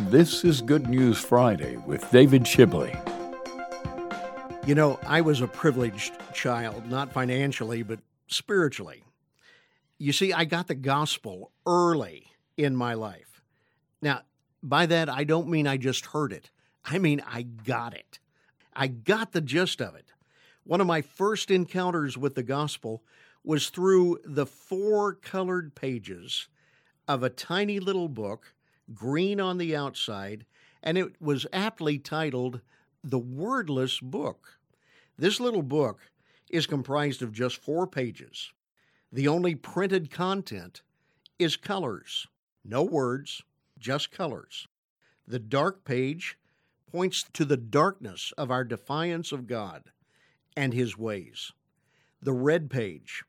This is Good News Friday with David Shibley. You know, I was a privileged child, not financially, but spiritually. You see, I got the gospel early in my life. Now, by that, I don't mean I just heard it, I mean I got it. I got the gist of it. One of my first encounters with the gospel was through the four colored pages of a tiny little book, green on the outside, and it was aptly titled The Wordless Book. This little book is comprised of just four pages. The only printed content is colors, no words, just colors. The dark page points to the darkness of our defiance of God and His ways. The red page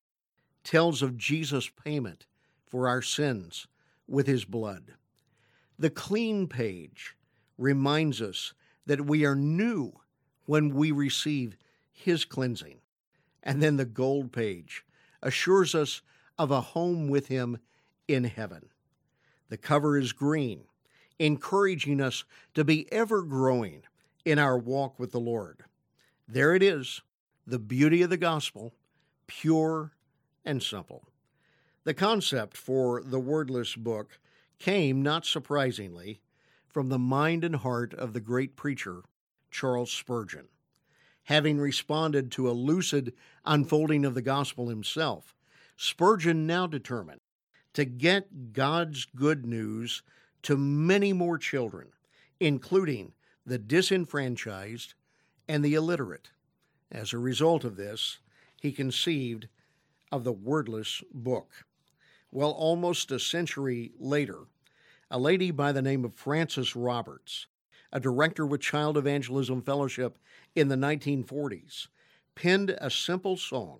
tells of Jesus' payment for our sins with His blood. The clean page reminds us that we are new when we receive His cleansing. And then the gold page assures us of a home with Him in heaven. The cover is green, encouraging us to be ever growing in our walk with the Lord. There it is, the beauty of the gospel, pure and simple. The concept for the wordless book came, not surprisingly, from the mind and heart of the great preacher, Charles Spurgeon. Having responded to a lucid unfolding of the gospel himself, Spurgeon now determined to get God's good news to many more children, including the disenfranchised and the illiterate. As a result of this, he conceived of the wordless book. Well, almost a century later, a lady by the name of Frances Roberts, a director with Child Evangelism Fellowship in the 1940s, penned a simple song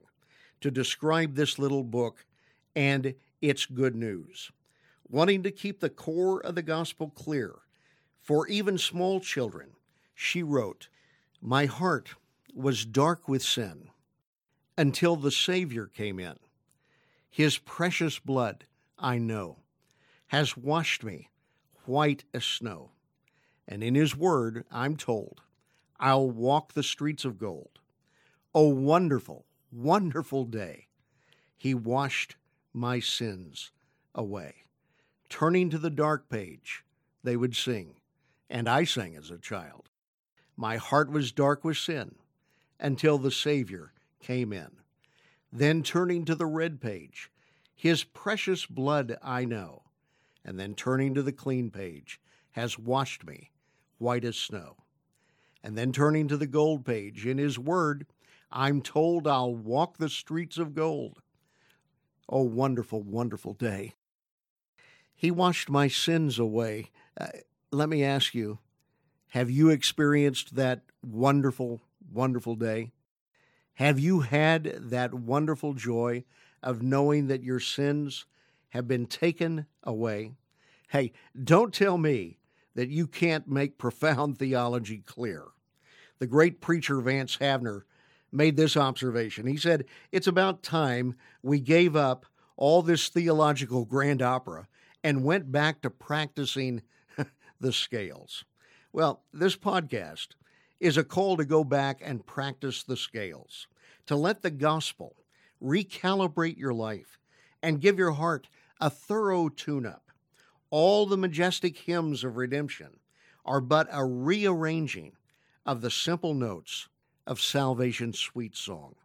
to describe this little book and its good news. Wanting to keep the core of the gospel clear for even small children, she wrote, My heart was dark with sin until the Savior came in. His precious blood, I know, has washed me white as snow. And in His word, I'm told, I'll walk the streets of gold. Oh, wonderful, wonderful day. He washed my sins away. Turning to the dark page, they would sing, and I sang as a child. My heart was dark with sin until the Savior came in. Then turning to the red page, His precious blood I know. And then turning to the clean page, has washed me white as snow. And then turning to the gold page, in His word, I'm told I'll walk the streets of gold. Oh, wonderful, wonderful day. He washed my sins away. Uh, let me ask you have you experienced that wonderful, wonderful day? Have you had that wonderful joy of knowing that your sins have been taken away? Hey, don't tell me that you can't make profound theology clear. The great preacher Vance Havner made this observation. He said, It's about time we gave up all this theological grand opera and went back to practicing the scales. Well, this podcast is a call to go back and practice the scales, to let the gospel recalibrate your life and give your heart a thorough tune up. All the majestic hymns of redemption are but a rearranging of the simple notes of salvation's sweet song.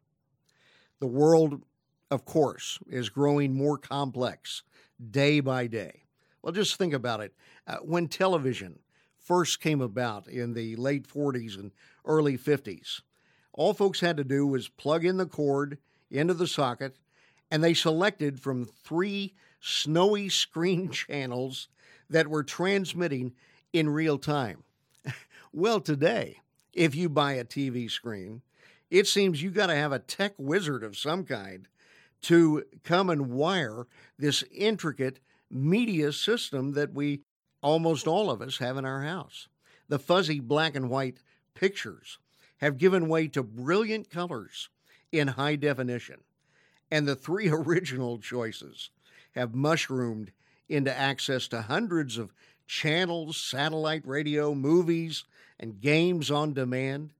The world, of course, is growing more complex day by day. Well, just think about it. Uh, when television first came about in the late 40s and early 50s. All folks had to do was plug in the cord into the socket, and they selected from three snowy screen channels that were transmitting in real time. well, today, if you buy a TV screen, it seems you got to have a tech wizard of some kind to come and wire this intricate media system that we almost all of us have in our house. The fuzzy black and white pictures have given way to brilliant colors in high definition, and the three original choices have mushroomed into access to hundreds of channels, satellite radio, movies, and games on demand,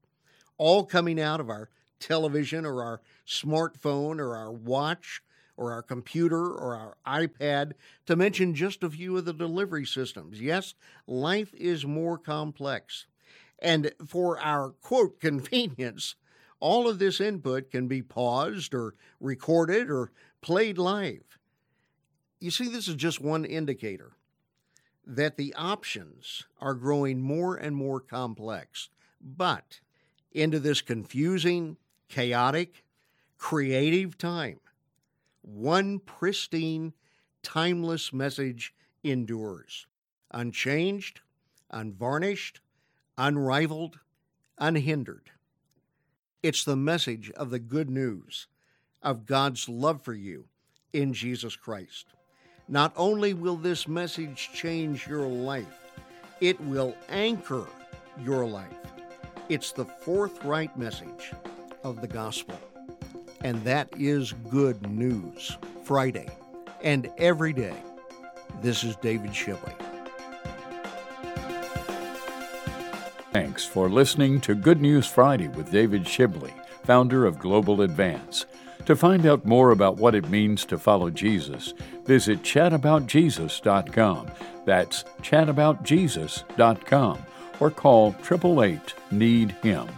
all coming out of our television or our smartphone or our watch or our computer or our iPad, to mention just a few of the delivery systems. Yes, life is more complex. And for our quote convenience, all of this input can be paused or recorded or played live. You see, this is just one indicator that the options are growing more and more complex. But into this confusing, chaotic, creative time, one pristine, timeless message endures unchanged, unvarnished, unrivaled, unhindered. It's the message of the good news of God's love for you in Jesus Christ. Not only will this message change your life, it will anchor your life. It's the forthright message of the gospel. And that is good news. Friday and every day. This is David Shibley. Thanks for listening to Good News Friday with David Shibley, founder of Global Advance. To find out more about what it means to follow Jesus, visit chataboutjesus.com. That's chataboutjesus.com or call 888 Need Him.